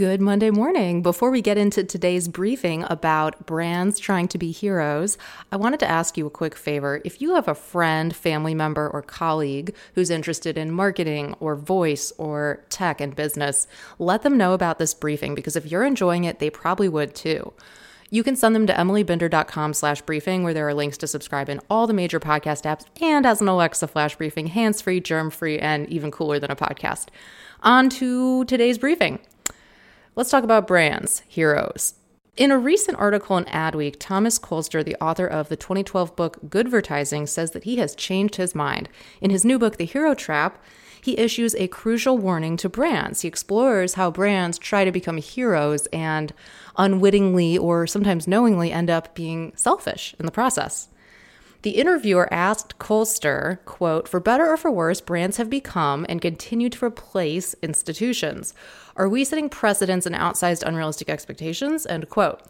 Good Monday morning. Before we get into today's briefing about brands trying to be heroes, I wanted to ask you a quick favor. If you have a friend, family member, or colleague who's interested in marketing or voice or tech and business, let them know about this briefing because if you're enjoying it, they probably would too. You can send them to emilybinder.com slash briefing, where there are links to subscribe in all the major podcast apps and as an Alexa flash briefing, hands free, germ free, and even cooler than a podcast. On to today's briefing. Let's talk about brands, heroes. In a recent article in Adweek, Thomas Kolster, the author of the 2012 book Goodvertising, says that he has changed his mind. In his new book, The Hero Trap, he issues a crucial warning to brands. He explores how brands try to become heroes and unwittingly or sometimes knowingly end up being selfish in the process. The interviewer asked Kolster, quote, for better or for worse, brands have become and continue to replace institutions. Are we setting precedents and outsized unrealistic expectations? End quote.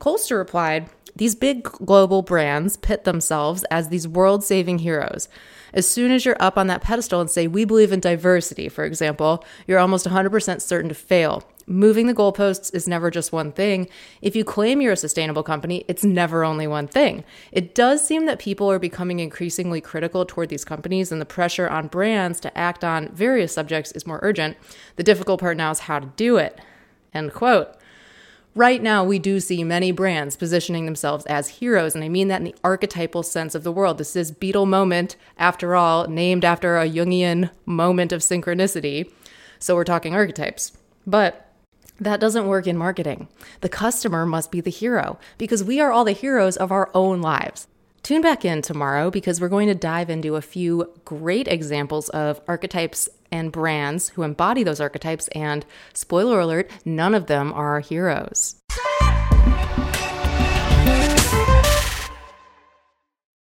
Kolster replied, these big global brands pit themselves as these world saving heroes. As soon as you're up on that pedestal and say, We believe in diversity, for example, you're almost 100% certain to fail. Moving the goalposts is never just one thing. If you claim you're a sustainable company, it's never only one thing. It does seem that people are becoming increasingly critical toward these companies, and the pressure on brands to act on various subjects is more urgent. The difficult part now is how to do it. End quote. Right now, we do see many brands positioning themselves as heroes, and I mean that in the archetypal sense of the world. This is Beetle Moment, after all, named after a Jungian moment of synchronicity. So we're talking archetypes. But that doesn't work in marketing. The customer must be the hero because we are all the heroes of our own lives. Tune back in tomorrow because we're going to dive into a few great examples of archetypes and brands who embody those archetypes. And spoiler alert, none of them are heroes.